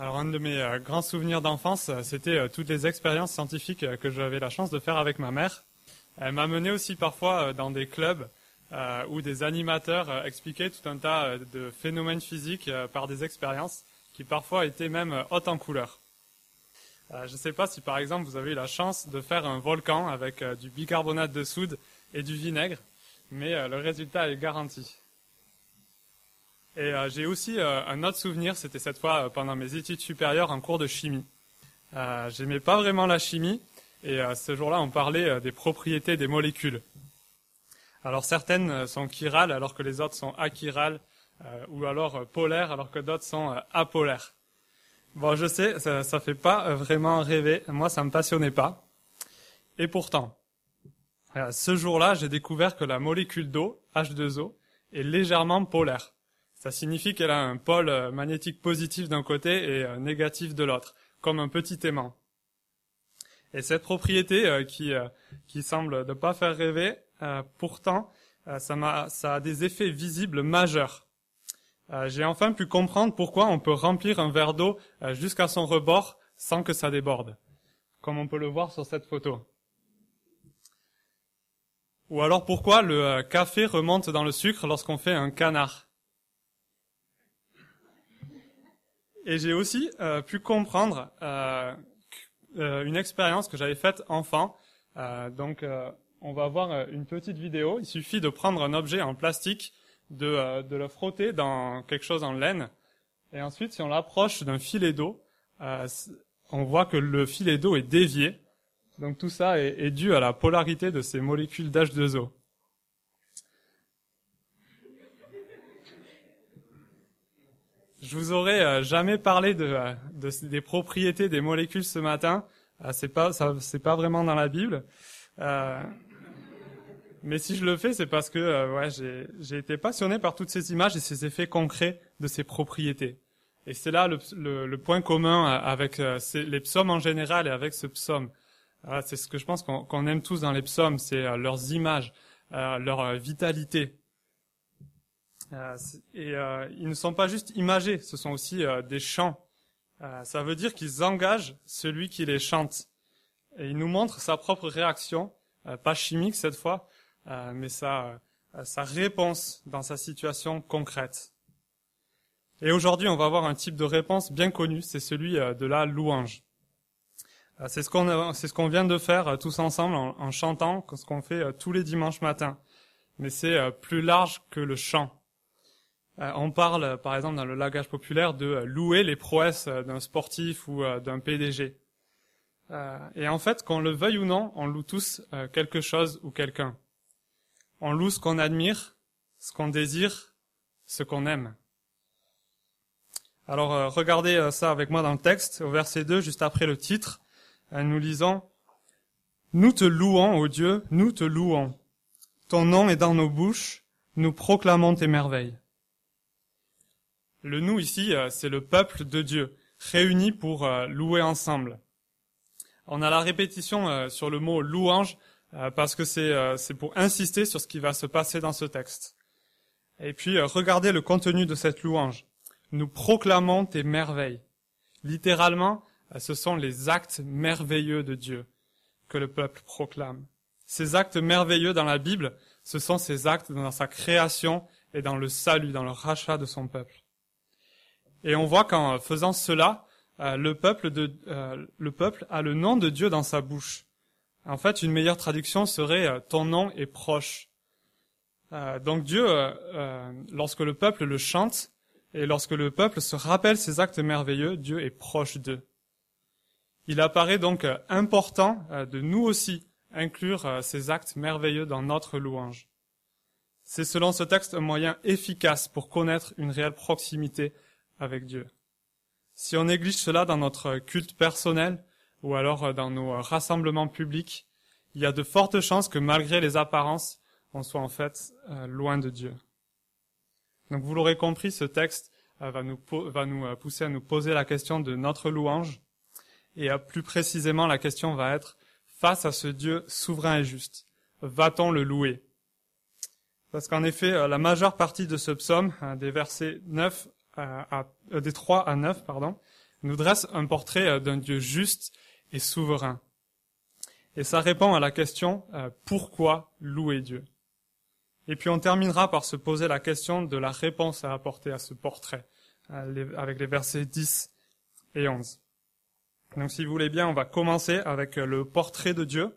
Alors un de mes euh, grands souvenirs d'enfance, euh, c'était euh, toutes les expériences scientifiques que j'avais la chance de faire avec ma mère. Elle m'a mené aussi parfois dans des clubs où des animateurs expliquaient tout un tas de phénomènes physiques par des expériences qui parfois étaient même hautes en couleurs. Je ne sais pas si par exemple vous avez eu la chance de faire un volcan avec du bicarbonate de soude et du vinaigre, mais le résultat est garanti. Et euh, j'ai aussi euh, un autre souvenir, c'était cette fois euh, pendant mes études supérieures en cours de chimie. Euh, J'aimais pas vraiment la chimie, et euh, ce jour-là on parlait euh, des propriétés des molécules. Alors certaines sont chirales alors que les autres sont achirales, ou alors polaires alors que d'autres sont apolaires. Bon, je sais, ça, ça fait pas vraiment rêver. Moi, ça me passionnait pas. Et pourtant, ce jour-là, j'ai découvert que la molécule d'eau, H2O, est légèrement polaire. Ça signifie qu'elle a un pôle euh, magnétique positif d'un côté et euh, négatif de l'autre, comme un petit aimant. Et cette propriété euh, qui, qui semble ne pas faire rêver, pourtant, ça, m'a- ça a des effets visibles majeurs. J'ai enfin pu comprendre pourquoi on peut remplir un verre d'eau jusqu'à son rebord sans que ça déborde, comme on peut le voir sur cette photo. Ou alors pourquoi le café remonte dans le sucre lorsqu'on fait un canard? Et j'ai aussi euh, pu comprendre euh, euh, une expérience que j'avais faite enfant. Euh, donc, euh, on va voir une petite vidéo. Il suffit de prendre un objet en plastique, de, de le frotter dans quelque chose en laine, et ensuite, si on l'approche d'un filet d'eau, on voit que le filet d'eau est dévié. Donc tout ça est, est dû à la polarité de ces molécules d'H2O. Je vous aurais euh, jamais parlé de, euh, de- des propriétés des molécules ce matin. Euh, c'est pas c'est pas vraiment dans la Bible. Euh, mais si je le fais, c'est parce que ouais, j'ai, été passionné par toutes ces images et ces effets concrets de ces propriétés. Et c'est là le, le- le point commun avec les psaumes en général et avec ce psaume. C'est ce que je pense qu'on, aime tous dans les psaumes, c'est leurs images, leur vitalité. Euh, et euh, ils ne sont pas juste imagés, ce sont aussi euh, des chants. Ça veut dire qu'ils engagent celui qui les chante. Et il nous montre sa propre réaction, pas chimique cette fois, mais sa, sa réponse dans sa situation concrète. Et aujourd'hui, on va avoir un type de réponse bien connu, c'est celui de la louange. C'est ce qu'on c'est ce qu'on vient de faire tous ensemble en, en chantant, ce qu'on fait tous les dimanches matins. Mais c'est plus large que le chant. Euh, on parle, euh, par exemple, dans le langage populaire, de euh, louer les prouesses d'un sportif ou d'un PDG. Et en fait, qu'on le veuille ou non, on loue tous quelque chose ou quelqu'un. On loue ce qu'on admire, ce qu'on désire, ce qu'on aime. Alors, regardez ça avec moi dans le texte, au verset 2, juste après le titre. Nous lisons Nous te louons, ô Dieu, nous te louons. Ton nom est dans nos bouches, nous proclamons tes merveilles. Le nous ici, euh, c'est le peuple de Dieu, réuni pour euh, louer ensemble. On a la répétition euh, sur le mot louange parce que c'est pour insister sur ce qui va se passer dans ce texte. Et puis regardez le contenu de cette louange. Nous proclamons tes merveilles. Littéralement, ce sont les actes merveilleux de Dieu que le peuple proclame. Ces actes merveilleux dans la Bible, ce sont ces actes dans sa création et dans le salut, dans le rachat de son peuple. Et on voit qu'en faisant cela, euh, le peuple de, euh, le peuple a le nom de Dieu dans sa bouche. En fait, une meilleure traduction serait euh, ton nom est proche. Donc Dieu, lorsque le peuple le chante et lorsque le peuple se rappelle ses actes merveilleux, Dieu est proche d'eux. Il apparaît donc important de nous aussi inclure ces actes merveilleux dans notre louange. C'est selon ce texte un moyen efficace pour connaître une réelle proximité avec Dieu. Si on néglige cela dans notre culte personnel ou alors euh, dans nos euh, rassemblements publics, il y a de fortes chances que malgré les apparences, on soit en fait euh, loin de Dieu. Donc vous l'aurez compris, ce texte va nous, va nous pousser à nous poser la question de notre louange, et plus précisément la question va être, face à ce Dieu souverain et juste, va-t-on le louer? Parce qu'en effet, la majeure partie de ce psaume, des versets 9 à, euh, des 3 à 9, pardon, nous dresse un portrait d'un Dieu juste et souverain. Et ça répond à la question pourquoi louer Dieu? Et puis on terminera par se poser la question de la réponse à apporter à ce portrait, avec les versets 10 et 11. Donc si vous voulez bien, on va commencer avec le portrait de Dieu.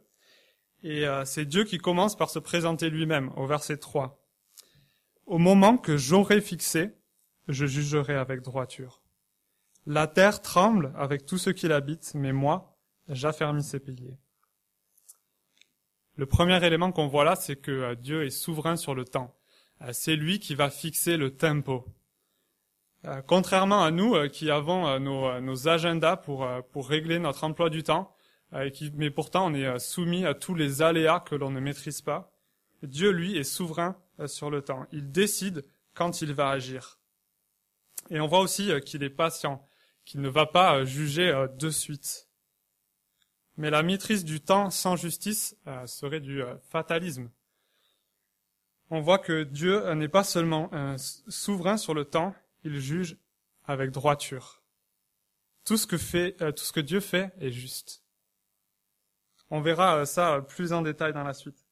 Et c'est Dieu qui commence par se présenter lui-même au verset 3. Au moment que j'aurai fixé, je jugerai avec droiture. La terre tremble avec tout ce qui l'habite, mais moi, j'affermis ses piliers. Le premier élément qu'on voit là, c'est que euh, Dieu est souverain sur le temps. Euh, c'est lui qui va fixer le tempo. Euh, contrairement à nous qui avons nos, agendas pour, régler notre emploi du temps, mais pourtant on est soumis à tous les aléas que l'on ne maîtrise pas, Dieu, lui, est souverain sur le temps. Il décide quand il va agir. Et on voit aussi euh, qu'il est patient, qu'il ne va pas euh, juger de suite. Mais la maîtrise du temps sans justice serait du fatalisme. On voit que Dieu n'est pas seulement souverain sur le temps, il juge avec droiture. Tout ce que fait, tout ce que Dieu fait est juste. On verra ça plus en détail dans la suite.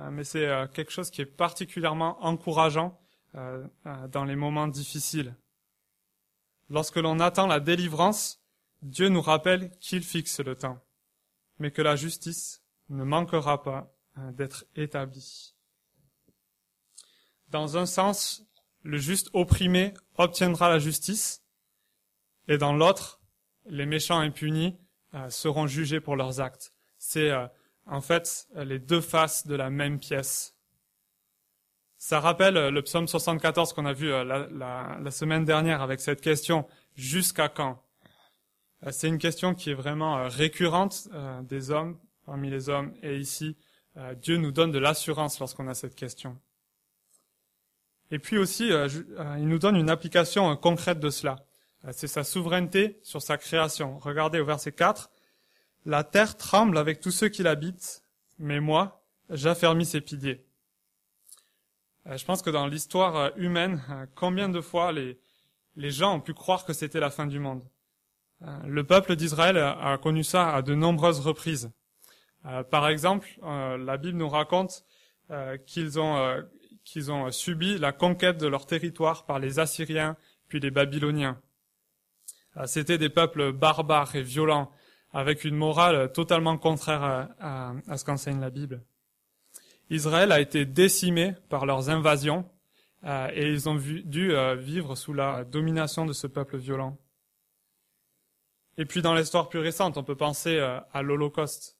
Euh, mais c'est euh, quelque chose qui est particulièrement encourageant euh, dans les moments difficiles. Lorsque l'on attend la délivrance, Dieu nous rappelle qu'il fixe le temps, mais que la justice ne manquera pas d'être établie. Dans un sens, le juste opprimé obtiendra la justice, et dans l'autre, les méchants impunis seront jugés pour leurs actes. C'est en fait les deux faces de la même pièce. Ça rappelle euh, le psaume 74 qu'on a vu euh, la, semaine dernière avec cette question jusqu'à quand? Euh, C'est une question qui est vraiment récurrente des hommes, parmi les hommes, et ici, Dieu nous donne de l'assurance lorsqu'on a cette question. Et puis aussi, il nous donne une application concrète de cela. C'est sa souveraineté sur sa création. Regardez au verset 4, la terre tremble avec tous ceux qui l'habitent, mais moi, j'affermis ses piliers. Euh, je pense que dans l'histoire euh, humaine, euh, combien de fois les, gens ont pu croire que c'était la fin du monde Le peuple d'Israël a connu ça à de nombreuses reprises. Par exemple, la Bible nous raconte qu'ils ont, qu'ils ont subi la conquête de leur territoire par les Assyriens puis les Babyloniens. C'était des peuples barbares et violents avec une morale totalement contraire à, ce qu'enseigne la Bible. Israël a été décimé par leurs invasions euh, et ils ont dû euh, vivre sous la domination de ce peuple violent. Et puis dans l'histoire plus récente, on peut penser euh, à l'Holocauste.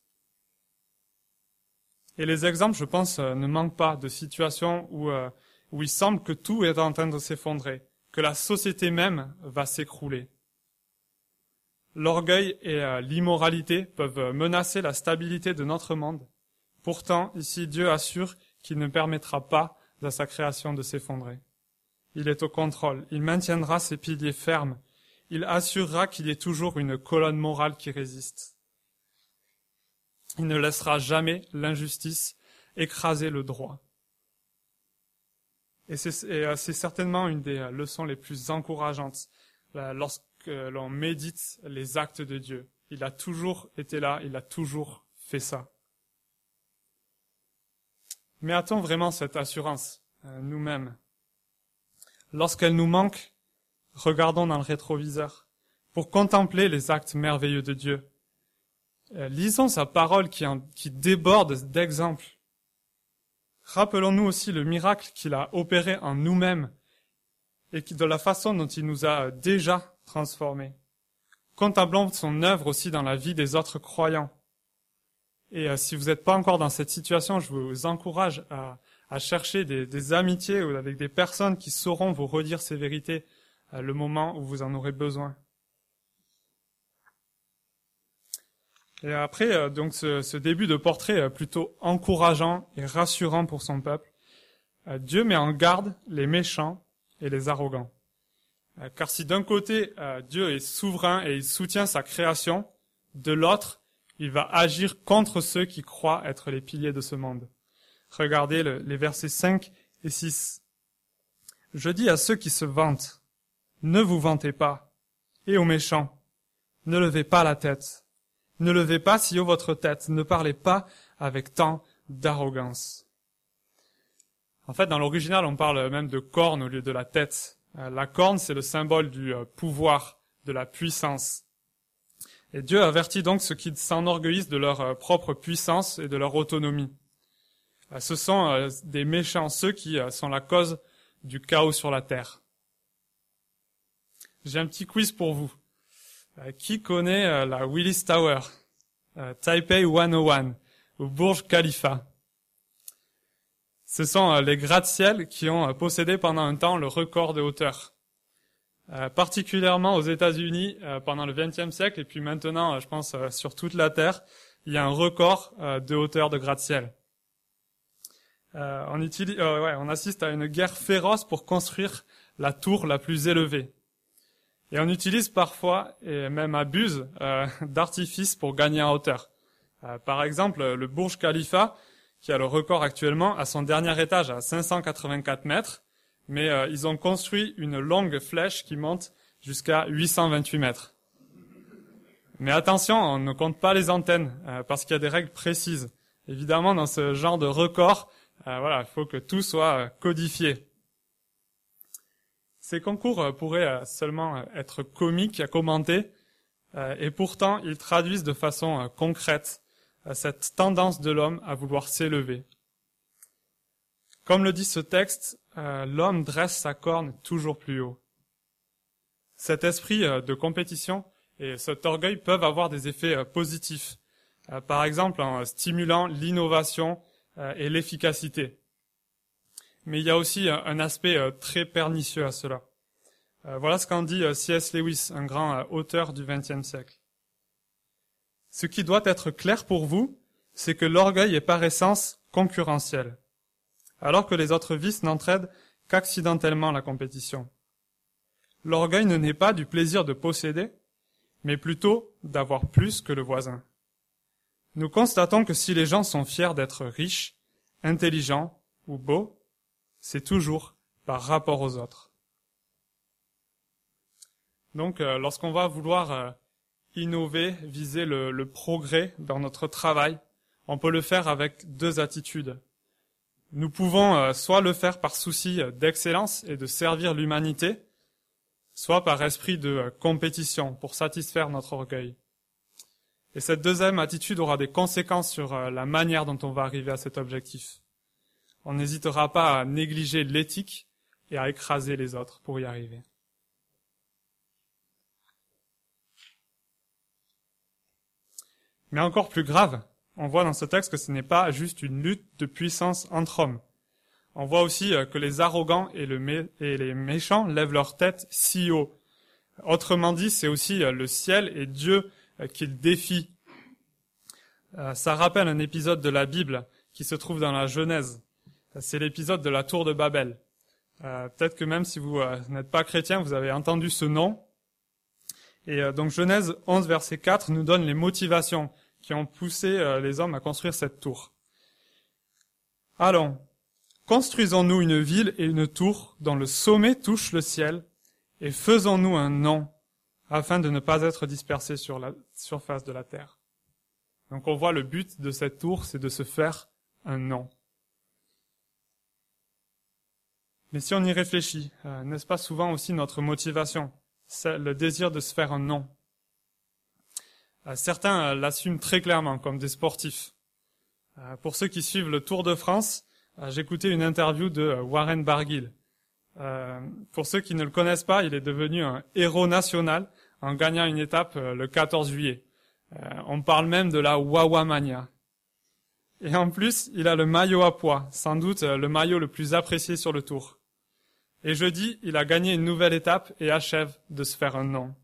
Et les exemples, je pense, ne manquent pas de situations où, il semble que tout est en train de s'effondrer, que la société même va s'écrouler. L'orgueil et l'immoralité peuvent menacer la stabilité de notre monde. Pourtant, ici, Dieu assure qu'il ne permettra pas à sa création de s'effondrer. Il est au contrôle, il maintiendra ses piliers fermes, il assurera qu'il y ait toujours une colonne morale qui résiste. Il ne laissera jamais l'injustice écraser le droit. Et c'est euh, certainement une des euh, leçons les plus encourageantes lorsque que l'on médite les actes de Dieu. Il a toujours été là, il a toujours fait ça. Mais a-t-on vraiment cette assurance euh, nous-mêmes? Lorsqu'elle nous manque, regardons dans le rétroviseur pour contempler les actes merveilleux de Dieu. Euh, lisons sa parole qui, qui déborde d'exemples. Rappelons-nous aussi le miracle qu'il a opéré en nous-mêmes et de la façon dont il nous a déjà transformés. Contemplons son œuvre aussi dans la vie des autres croyants. Et euh, si vous n'êtes pas encore dans cette situation, je vous encourage à, chercher des, amitiés ou avec des personnes qui sauront vous redire ces vérités à le moment où vous en aurez besoin. Et après, euh, donc ce, ce, début de portrait euh, plutôt encourageant et rassurant pour son peuple, Dieu met en garde les méchants et les arrogants. Euh, car si d'un côté euh, Dieu est souverain et il soutient sa création, de l'autre, il va agir contre ceux qui croient être les piliers de ce monde. Regardez les versets 5 et 6. Je dis à ceux qui se vantent, ne vous vantez pas, et aux méchants, ne levez pas la tête. Ne levez pas si haut votre tête. Ne parlez pas avec tant d'arrogance. En fait, dans l'original, on parle même de corne au lieu de la tête. Euh, la corne, c'est le symbole du euh, pouvoir, de la puissance. Et Dieu avertit donc ceux qui s'enorgueillissent de leur euh, propre puissance et de leur autonomie. Ce sont des méchants, ceux qui sont la cause du chaos sur la terre. J'ai un petit quiz pour vous. Qui connaît la Willis Tower, Taipei 101 ou Burj Khalifa? Ce sont euh, les gratte-ciel qui ont euh, possédé pendant un temps le record de hauteur. Euh, particulièrement aux États-Unis pendant le XXe siècle et puis maintenant, je pense sur toute la Terre, il y a un record de hauteur de gratte-ciel. on, utilise, ouais, on assiste à une guerre féroce pour construire la tour la plus élevée. Et on utilise parfois, et même abuse, d'artifices pour gagner en hauteur. par exemple, le Burj Khalifa, qui a le record actuellement à son dernier étage à 584 mètres, mais euh, ils ont construit une longue flèche qui monte jusqu'à 828 mètres. Mais attention, on ne compte pas les antennes euh, parce qu'il y a des règles précises. Évidemment, dans ce genre de record, euh, voilà, il faut que tout soit codifié. Ces concours pourraient seulement être comiques à commenter, et pourtant ils traduisent de façon concrète cette tendance de l'homme à vouloir s'élever. Comme le dit ce texte, euh, l'homme dresse sa corne toujours plus haut. Cet esprit euh, de compétition et cet orgueil peuvent avoir des effets euh, positifs, par exemple en stimulant l'innovation et l'efficacité. Mais il y a aussi un aspect très pernicieux à cela. Voilà ce qu'en dit C.S. Lewis, un grand auteur du XXe siècle. Ce qui doit être clair pour vous, c'est que l'orgueil est par essence concurrentiel, alors que les autres vices n'entraident qu'accidentellement la compétition. L'orgueil ne naît pas du plaisir de posséder, mais plutôt d'avoir plus que le voisin. Nous constatons que si les gens sont fiers d'être riches, intelligents ou beaux, c'est toujours par rapport aux autres. Donc, euh, lorsqu'on va vouloir euh, innover, viser le, progrès dans notre travail, on peut le faire avec deux attitudes. Nous pouvons euh, soit le faire par souci d'excellence et de servir l'humanité, soit par esprit de euh, compétition pour satisfaire notre orgueil. Et cette deuxième attitude aura des conséquences sur euh, la manière dont on va arriver à cet objectif. On n'hésitera pas à négliger l'éthique et à écraser les autres pour y arriver. Mais encore plus grave, on voit dans ce texte que ce n'est pas juste une lutte de puissance entre hommes. On voit aussi euh, que les arrogants et, les méchants lèvent leur tête si haut. Autrement dit, c'est aussi euh, le ciel et Dieu euh, qu'ils défient. Ça rappelle un épisode de la Bible qui se trouve dans la Genèse. C'est l'épisode de la tour de Babel. Peut-être que même si vous n'êtes pas chrétien, vous avez entendu ce nom. Et donc Genèse 11, verset 4 nous donne les motivations qui ont poussé euh, les hommes à construire cette tour. Allons, construisons-nous une ville et une tour dont le sommet touche le ciel, et faisons-nous un nom, afin de ne pas être dispersés sur la surface de la terre. Donc on voit le but de cette tour, c'est de se faire un nom. Mais si on y réfléchit, euh, n'est-ce pas souvent aussi notre motivation c'est le désir de se faire un nom? Euh, certains euh, l'assument très clairement comme des sportifs. Euh, pour ceux qui suivent le Tour de France, écouté une interview de Warren Barguil. Pour ceux qui ne le connaissent pas, il est devenu un héros national en gagnant une étape le 14 juillet. On parle même de la Wawamania. Et en plus, il a le maillot à poids, sans doute le maillot le plus apprécié sur le tour. Et jeudi, il a gagné une nouvelle étape et achève de se faire un nom.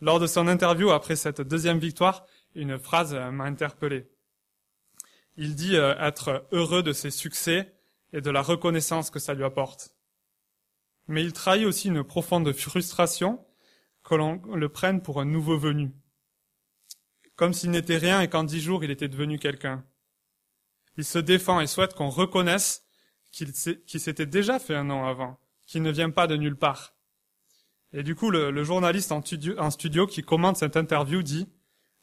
Lors de son interview après cette deuxième victoire, une phrase m'a interpellé. Il dit euh, être heureux de ses succès et de la reconnaissance que ça lui apporte. Mais il trahit aussi une profonde frustration que l'on le prenne pour un nouveau venu. Comme s'il n'était rien et qu'en dix jours il était devenu quelqu'un. Il se défend et souhaite qu'on reconnaisse qu'il s'était déjà fait un nom avant, qu'il ne vient pas de nulle part. Et du coup, le, journaliste en studio, en studio qui commente cette interview dit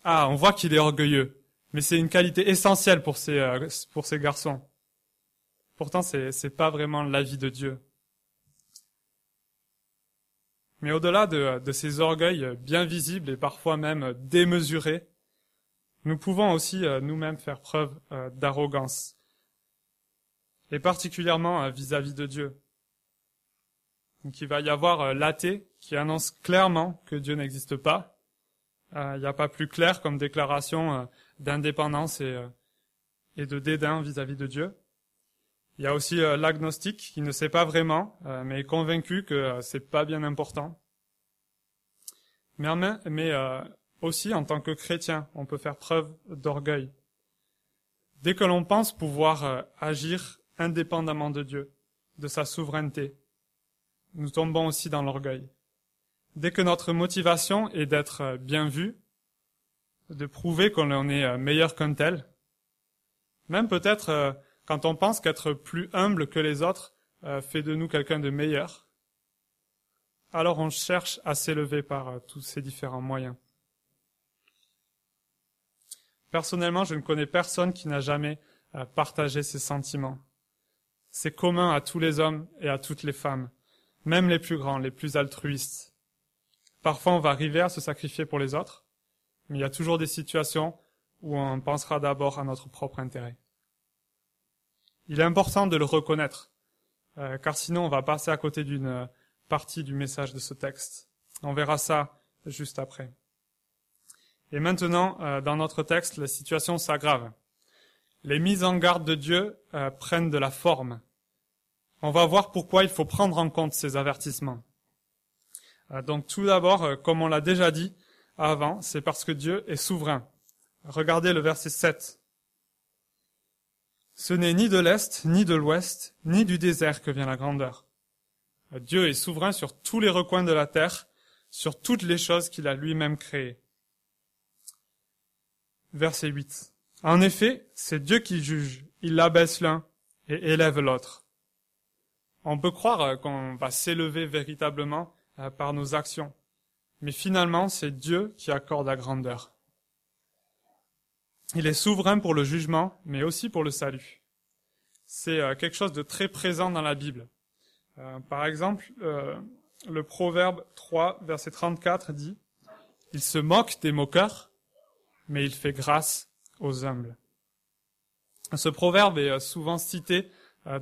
Ah, on voit qu'il est orgueilleux, mais c'est une qualité essentielle pour ces, euh, pour ces garçons. Pourtant, c'est, c'est pas vraiment l'avis de Dieu. Mais au-delà de, de ces orgueils bien visibles et parfois même démesurés, nous pouvons aussi euh, nous-mêmes faire preuve euh, d'arrogance, et particulièrement vis-à-vis de Dieu. Donc il va y avoir l'athée qui annonce clairement que Dieu n'existe pas. Il n'y a pas plus clair comme déclaration d'indépendance et, et de dédain vis-à-vis de Dieu. Il y a aussi euh, l'agnostique qui ne sait pas vraiment, euh, mais est convaincu que euh, c'est pas bien important. Mais, mais aussi en tant que chrétien, on peut faire preuve d'orgueil. Dès que l'on pense pouvoir agir indépendamment de Dieu, de sa souveraineté, nous tombons aussi dans l'orgueil. Dès que notre motivation est d'être bien vu, de prouver qu'on est meilleur qu'un tel, même peut-être quand on pense qu'être plus humble que les autres euh, fait de nous quelqu'un de meilleur, alors on cherche à s'élever par euh, tous ces différents moyens. Personnellement, je ne connais personne qui n'a jamais euh, partagé ces sentiments. C'est commun à tous les hommes et à toutes les femmes, même les plus grands, les plus altruistes. Parfois, on va arriver à se sacrifier pour les autres, mais il y a toujours des situations où on pensera d'abord à notre propre intérêt. Il est important de le reconnaître, euh, car sinon on va passer à côté d'une euh, partie du message de ce texte. On verra ça juste après. Et maintenant, euh, dans notre texte, la situation s'aggrave. Les mises en garde de Dieu prennent de la forme. On va voir pourquoi il faut prendre en compte ces avertissements. Donc tout d'abord, comme on l'a déjà dit avant, c'est parce que Dieu est souverain. Regardez le verset 7. Ce n'est ni de l'Est, ni de l'Ouest, ni du désert que vient la grandeur. Dieu est souverain sur tous les recoins de la terre, sur toutes les choses qu'il a lui-même créées. Verset 8. En effet, c'est Dieu qui juge. Il abaisse l'un et élève l'autre. On peut croire qu'on va s'élever véritablement euh, par nos actions. Mais finalement, c'est Dieu qui accorde la grandeur. Il est souverain pour le jugement, mais aussi pour le salut. C'est euh, quelque chose de très présent dans la Bible. Euh, par exemple, euh, le Proverbe 3, verset 34 dit Il se moque des moqueurs, mais il fait grâce aux humbles. Ce proverbe est souvent cité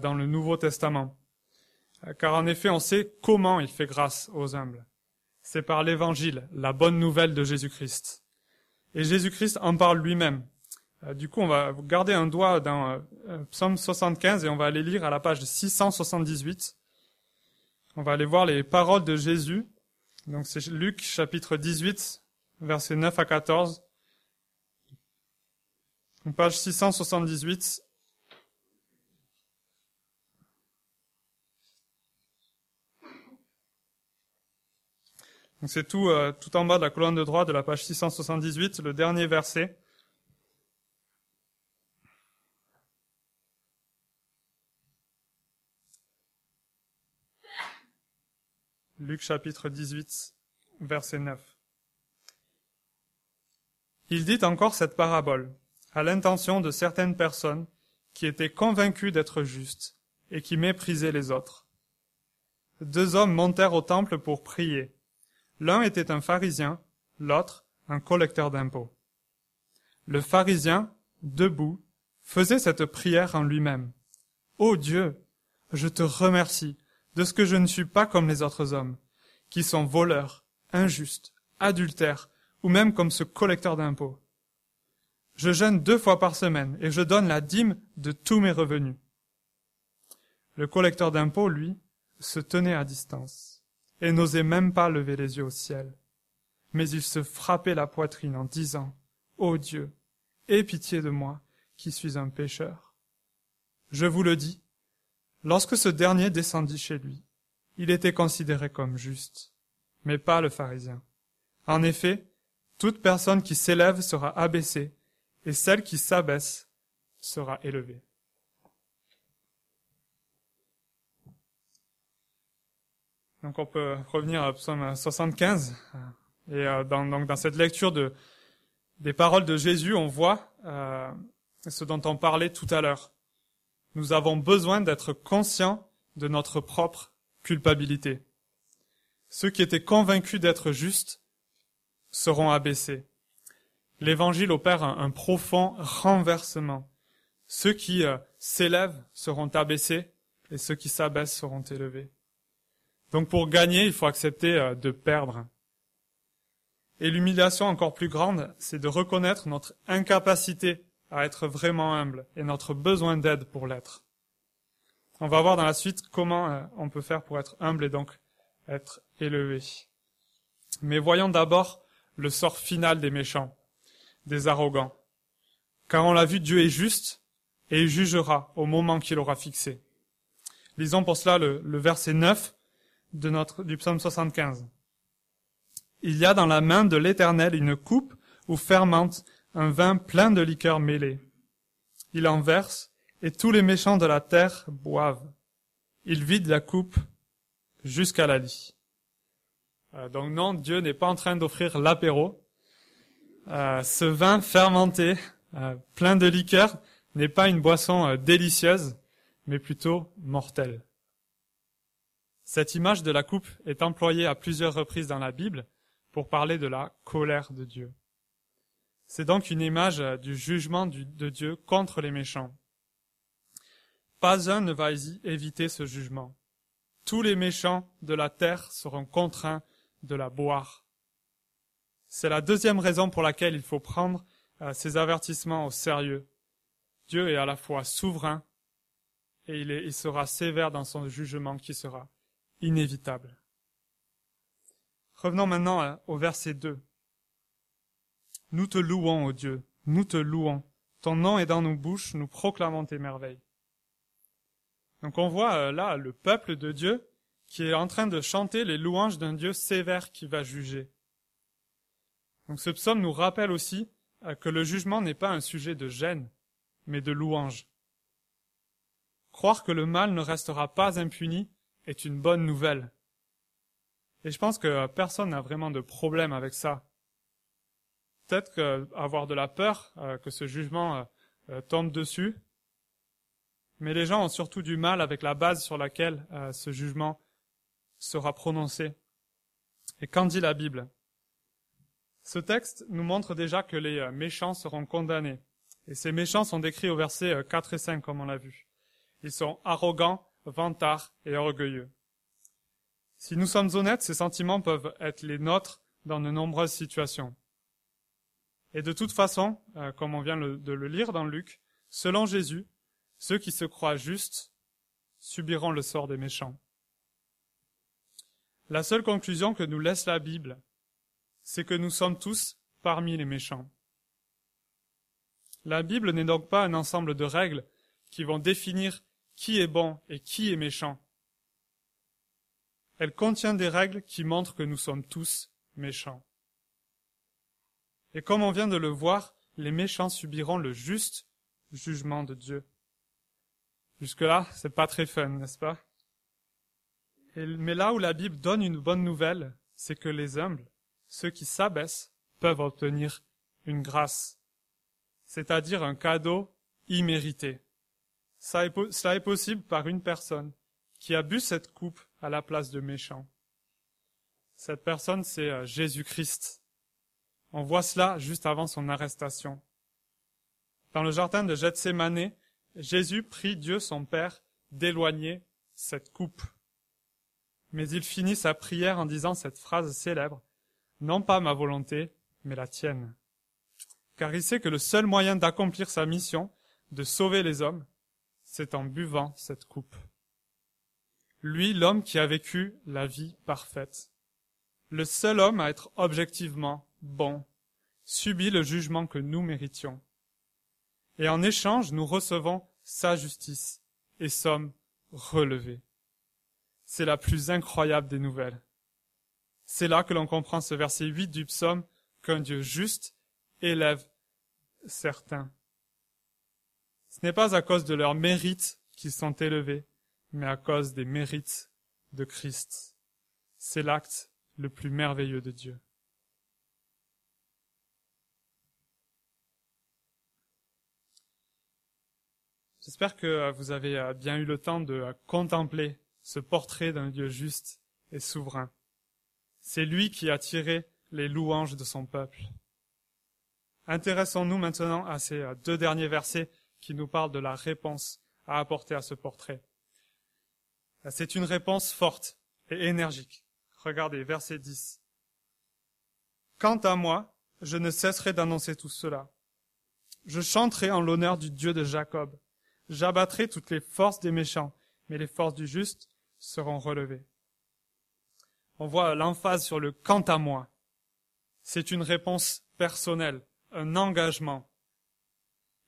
dans le Nouveau Testament, car en effet on sait comment il fait grâce aux humbles. C'est par l'Évangile, la bonne nouvelle de Jésus-Christ. Et Jésus-Christ en parle lui-même. Euh, du coup, on va garder un doigt dans euh, Psaume 75 et on va aller lire à la page 678. On va aller voir les paroles de Jésus. Donc c'est Luc chapitre 18, versets 9 à 14. page 678. C'est tout, euh, tout en bas de la colonne de droite de la page 678, le dernier verset. Luc chapitre 18, verset 9. Il dit encore cette parabole à l'intention de certaines personnes qui étaient convaincues d'être justes et qui méprisaient les autres. Deux hommes montèrent au temple pour prier. L'un était un pharisien, l'autre un collecteur d'impôts. Le pharisien, debout, faisait cette prière en lui-même. Ô Dieu, je te remercie de ce que je ne suis pas comme les autres hommes, qui sont voleurs, injustes, adultères, ou même comme ce collecteur d'impôts. Je jeûne deux fois par semaine et je donne la dîme de tous mes revenus. Le collecteur d'impôts, lui, se tenait à distance et n'osait même pas lever les yeux au ciel. Mais il se frappait la poitrine en disant, Ô Dieu, aie pitié de moi, qui suis un pécheur. Je vous le dis, Lorsque ce dernier descendit chez lui, il était considéré comme juste, mais pas le pharisien. En effet, toute personne qui s'élève sera abaissée, et celle qui s'abaisse sera élevée. Donc on peut revenir à psaume 75. Et euh, dans, donc dans cette lecture de, des paroles de Jésus, on voit euh, ce dont on parlait tout à l'heure. Nous avons besoin d'être conscients de notre propre culpabilité. Ceux qui étaient convaincus d'être justes seront abaissés. L'évangile opère un, profond renversement. Ceux qui euh, s'élèvent seront abaissés et ceux qui s'abaissent seront élevés. Donc pour gagner, il faut accepter euh, de perdre. Et l'humiliation encore plus grande, c'est de reconnaître notre incapacité à être vraiment humble et notre besoin d'aide pour l'être. On va voir dans la suite comment euh, on peut faire pour être humble et donc être élevé. Mais voyons d'abord le sort final des méchants, des arrogants. Car on l'a vu, Dieu est juste et il jugera au moment qu'il aura fixé. Lisons pour cela le, le verset 9 du psaume 75. Il y a dans la main de l'Éternel une coupe où fermente un vin plein de liqueur mêlée. Il en verse, et tous les méchants de la terre boivent. Il vide la coupe jusqu'à la lie. Euh, donc non, Dieu n'est pas en train d'offrir l'apéro. Euh, ce vin fermenté, euh, plein de liqueur, n'est pas une boisson euh, délicieuse, mais plutôt mortelle. Cette image de la coupe est employée à plusieurs reprises dans la Bible pour parler de la colère de Dieu. C'est donc une image du jugement de Dieu contre les méchants. Pas un ne va éviter ce jugement. Tous les méchants de la terre seront contraints de la boire. C'est la deuxième raison pour laquelle il faut prendre euh, ces avertissements au sérieux. Dieu est à la fois souverain et il sera sévère dans son jugement qui sera inévitable. Revenons maintenant euh, au verset 2. Nous te louons, ô Dieu, nous te louons. Ton nom est dans nos bouches, nous proclamons tes merveilles. Donc on voit euh, là le peuple de Dieu qui est en train de chanter les louanges d'un Dieu sévère qui va juger. Donc ce psaume nous rappelle aussi euh, que le jugement n'est pas un sujet de gêne, mais de louange. Croire que le mal ne restera pas impuni est une bonne nouvelle. Et je pense que personne n'a vraiment de problème avec ça. Peut-être qu'avoir de la peur euh, que ce jugement euh, euh, tombe dessus, mais les gens ont surtout du mal avec la base sur laquelle ce jugement sera prononcé. Et qu'en dit la Bible? Ce texte nous montre déjà que les méchants seront condamnés. Et ces méchants sont décrits au verset 4 et 5, comme on l'a vu. Ils sont arrogants, vantards et orgueilleux. Si nous sommes honnêtes, ces sentiments peuvent être les nôtres dans de nombreuses situations. Et de toute façon, euh, comme on vient de le lire dans Luc, selon Jésus, ceux qui se croient justes subiront le sort des méchants. La seule conclusion que nous laisse la Bible, c'est que nous sommes tous parmi les méchants. La Bible n'est donc pas un ensemble de règles qui vont définir qui est bon et qui est méchant. Elle contient des règles qui montrent que nous sommes tous méchants. Et comme on vient de le voir, les méchants subiront le juste jugement de Dieu. Jusque-là, c'est pas très fun, n'est-ce pas? mais là où la Bible donne une bonne nouvelle, c'est que les humbles, ceux qui s'abaissent, peuvent obtenir une grâce, c'est-à-dire un cadeau immérité. Cela est possible par une personne qui a bu cette coupe à la place de méchant. Cette personne, c'est euh, Jésus-Christ. On voit cela juste avant son arrestation. Dans le jardin de Gethsemane, Jésus prie Dieu son Père d'éloigner cette coupe. Mais il finit sa prière en disant cette phrase célèbre, Non pas ma volonté, mais la tienne. Car il sait que le seul moyen d'accomplir sa mission, de sauver les hommes, c'est en buvant cette coupe lui l'homme qui a vécu la vie parfaite. Le seul homme à être objectivement bon subit le jugement que nous méritions. Et en échange, nous recevons sa justice et sommes relevés. C'est la plus incroyable des nouvelles. C'est là que l'on comprend ce verset 8 du psaume qu'un Dieu juste élève certains. Ce n'est pas à cause de leurs mérites qu'ils sont élevés, mais à cause des mérites de Christ. c'est l'acte le plus merveilleux de Dieu. J'espère que vous avez bien eu le temps de contempler ce portrait d'un Dieu juste et souverain. C'est lui qui a tiré les louanges de son peuple. Intéressons-nous maintenant à ces deux derniers versets qui nous parlent de la réponse à apporter à ce portrait. C'est une réponse forte et énergique. Regardez, verset 10. Quant à moi, je ne cesserai d'annoncer tout cela. Je chanterai en l'honneur du Dieu de Jacob. J'abattrai toutes les forces des méchants, mais les forces du juste seront relevées. On voit l'emphase sur le quant à moi. C'est une réponse personnelle, un engagement.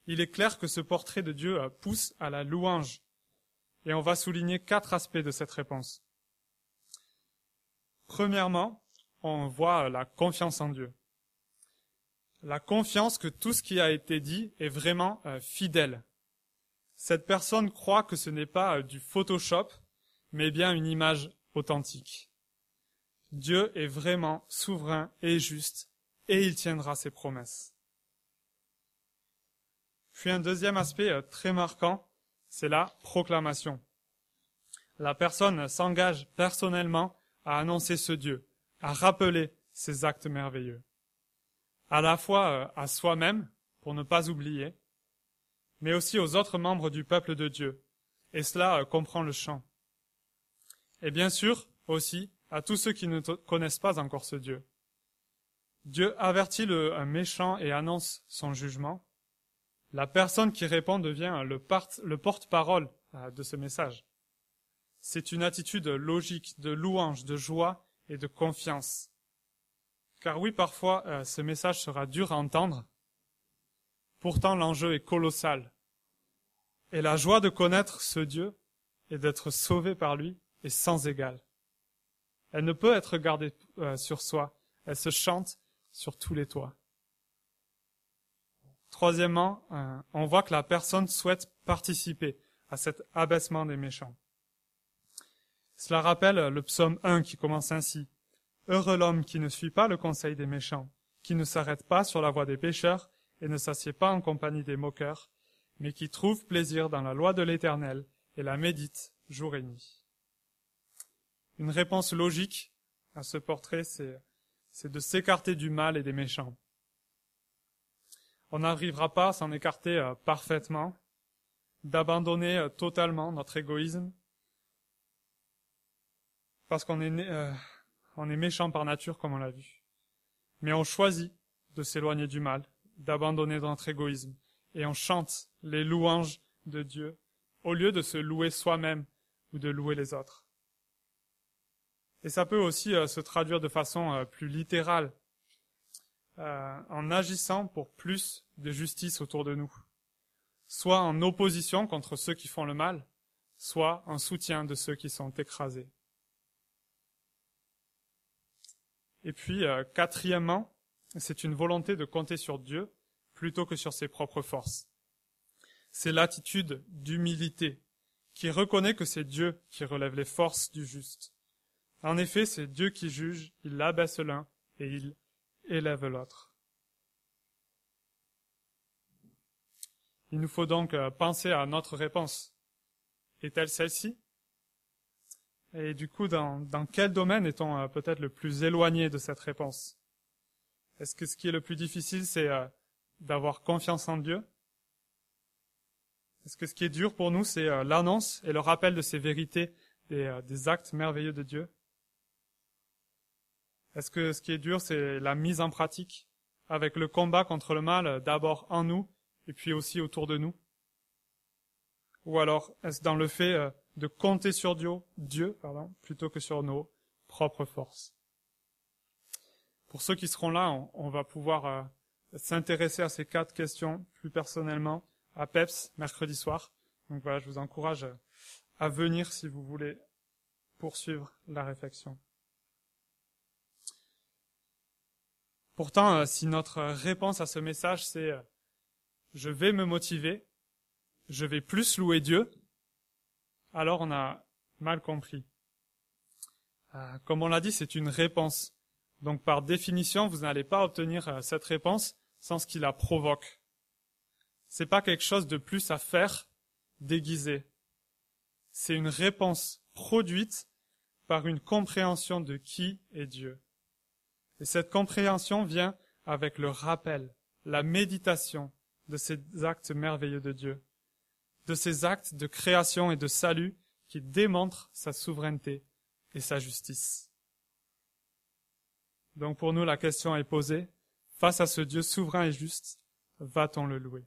Il est clair que ce portrait de Dieu pousse à la louange. Et on va souligner quatre aspects de cette réponse. Premièrement, on voit la confiance en Dieu. La confiance que tout ce qui a été dit est vraiment euh, fidèle. Cette personne croit que ce n'est pas euh, du Photoshop, mais bien une image authentique. Dieu est vraiment souverain et juste, et il tiendra ses promesses. Puis un deuxième aspect euh, très marquant, c'est la proclamation. La personne s'engage personnellement à annoncer ce Dieu, à rappeler ses actes merveilleux, à la fois euh, à soi-même, pour ne pas oublier, mais aussi aux autres membres du peuple de Dieu, et cela euh, comprend le chant. Et bien sûr aussi à tous ceux qui ne connaissent pas encore ce Dieu. Dieu avertit le méchant et annonce son jugement. La personne qui répond devient le, le porte-parole euh, de ce message. C'est une attitude logique, de louange, de joie et de confiance. Car oui, parfois, euh, ce message sera dur à entendre. Pourtant, l'enjeu est colossal. Et la joie de connaître ce Dieu et d'être sauvé par lui est sans égal. Elle ne peut être gardée euh, sur soi. Elle se chante sur tous les toits. Troisièmement, euh, on voit que la personne souhaite participer à cet abaissement des méchants. Cela rappelle le psaume 1 qui commence ainsi. Heureux l'homme qui ne suit pas le conseil des méchants, qui ne s'arrête pas sur la voie des pécheurs et ne s'assied pas en compagnie des moqueurs, mais qui trouve plaisir dans la loi de l'Éternel et la médite jour et nuit. Une réponse logique à ce portrait, c'est, c'est de s'écarter du mal et des méchants. On n'arrivera pas à s'en écarter euh, parfaitement, d'abandonner euh, totalement notre égoïsme, parce qu'on est, euh, on est méchant par nature, comme on l'a vu. Mais on choisit de s'éloigner du mal, d'abandonner notre égoïsme, et on chante les louanges de Dieu, au lieu de se louer soi-même ou de louer les autres. Et ça peut aussi se traduire de façon plus littérale, euh, en agissant pour plus de justice autour de nous, soit en opposition contre ceux qui font le mal, soit en soutien de ceux qui sont écrasés. Et puis, quatrièmement, c'est une volonté de compter sur Dieu plutôt que sur ses propres forces. C'est l'attitude d'humilité qui reconnaît que c'est Dieu qui relève les forces du juste en effet, c'est Dieu qui juge, il abaisse l'un et il élève l'autre. Il nous faut donc euh, penser à notre réponse. Est-elle celle-ci? Et du coup, dans, quel domaine est-on euh, peut-être le plus éloigné de cette réponse? Est-ce que ce qui est le plus difficile, c'est euh, d'avoir confiance en Dieu? Est-ce que ce qui est dur pour nous, c'est l'annonce et le rappel de ces vérités, des actes merveilleux de Dieu? Est-ce que ce qui est dur, c'est la mise en pratique avec le combat contre le mal d'abord en nous et puis aussi autour de nous? Ou alors est-ce dans le fait euh, de compter sur Dieu, Dieu pardon, plutôt que sur nos propres forces? Pour ceux qui seront là, on, va pouvoir euh, s'intéresser à ces quatre questions plus personnellement à PEPS mercredi soir. Donc voilà, je vous encourage à venir si vous voulez poursuivre la réflexion. Pourtant, euh, si notre réponse à ce message, c'est euh, je vais me motiver, je vais plus louer Dieu, alors on a mal compris. Euh, comme on l'a dit, c'est une réponse. Donc par définition, vous n'allez pas obtenir cette réponse sans ce qui la provoque. C'est pas quelque chose de plus à faire déguisé. C'est une réponse produite par une compréhension de qui est Dieu. Et cette compréhension vient avec le rappel, la méditation de ces actes merveilleux de Dieu, de ces actes de création et de salut qui démontrent sa souveraineté et sa justice. Donc pour nous, la question est posée, face à ce Dieu souverain et juste, va-t-on le louer?